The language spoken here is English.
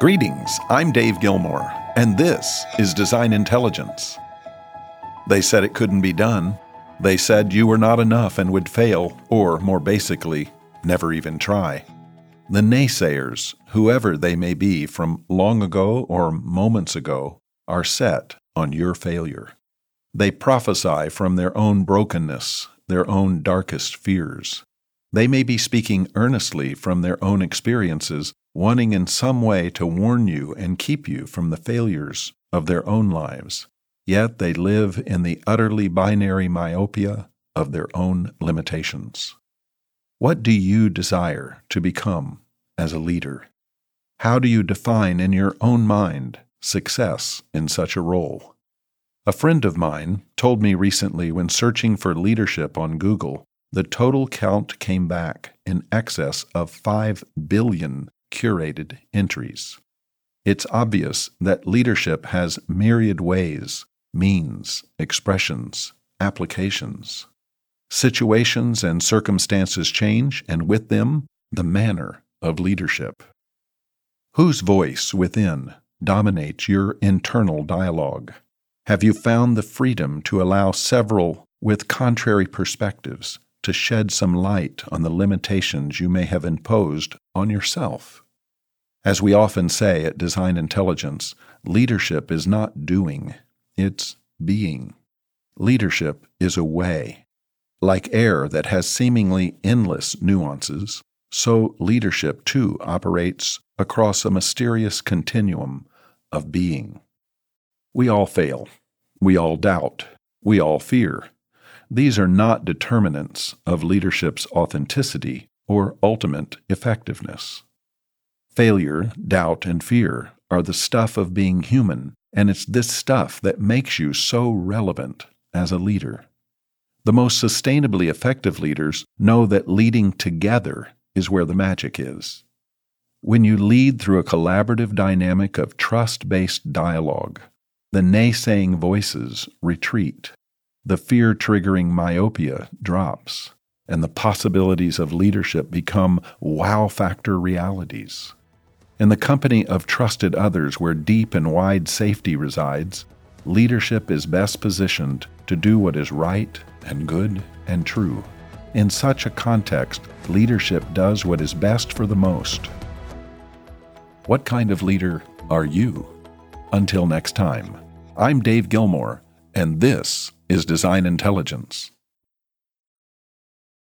Greetings, I'm Dave Gilmore, and this is Design Intelligence. They said it couldn't be done. They said you were not enough and would fail, or more basically, never even try. The naysayers, whoever they may be from long ago or moments ago, are set on your failure. They prophesy from their own brokenness, their own darkest fears. They may be speaking earnestly from their own experiences wanting in some way to warn you and keep you from the failures of their own lives, yet they live in the utterly binary myopia of their own limitations. What do you desire to become as a leader? How do you define in your own mind success in such a role? A friend of mine told me recently when searching for leadership on Google, the total count came back in excess of 5 billion curated entries. It's obvious that leadership has myriad ways, means, expressions, applications. Situations and circumstances change, and with them, the manner of leadership. Whose voice within dominates your internal dialogue? Have you found the freedom to allow several with contrary perspectives to shed some light on the limitations you may have imposed on yourself. As we often say at Design Intelligence, leadership is not doing, it's being. Leadership is a way. Like air that has seemingly endless nuances, so leadership too operates across a mysterious continuum of being. We all fail. We all doubt. We all fear. These are not determinants of leadership's authenticity or ultimate effectiveness. Failure, doubt, and fear are the stuff of being human, and it's this stuff that makes you so relevant as a leader. The most sustainably effective leaders know that leading together is where the magic is. When you lead through a collaborative dynamic of trust based dialogue, the naysaying voices retreat the fear triggering myopia drops, and the possibilities of leadership become wow factor realities. In the company of trusted others where deep and wide safety resides, leadership is best positioned to do what is right and good and true. In such a context, leadership does what is best for the most. What kind of leader are you? Until next time, I'm Dave Gilmore, and this is design intelligence.